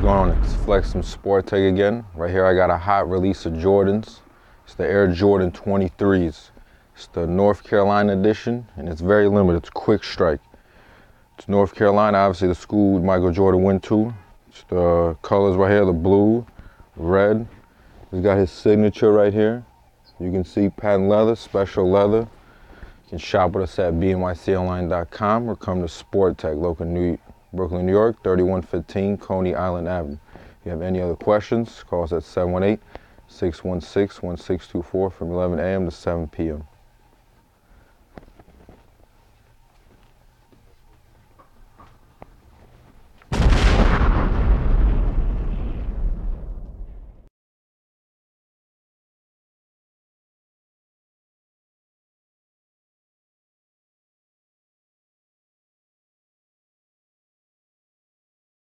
going on flex some Sport Tech again. Right here I got a hot release of Jordans. It's the Air Jordan 23s. It's the North Carolina edition and it's very limited. It's quick strike. It's North Carolina, obviously the school Michael Jordan went to. It's the colors right here, the blue, red. He's got his signature right here. You can see patent leather, special leather. You can shop with us at bnyconline.com or come to Sport Tech, local New Brooklyn, New York, 3115 Coney Island Avenue. If you have any other questions, call us at 718 616 1624 from 11 a.m. to 7 p.m.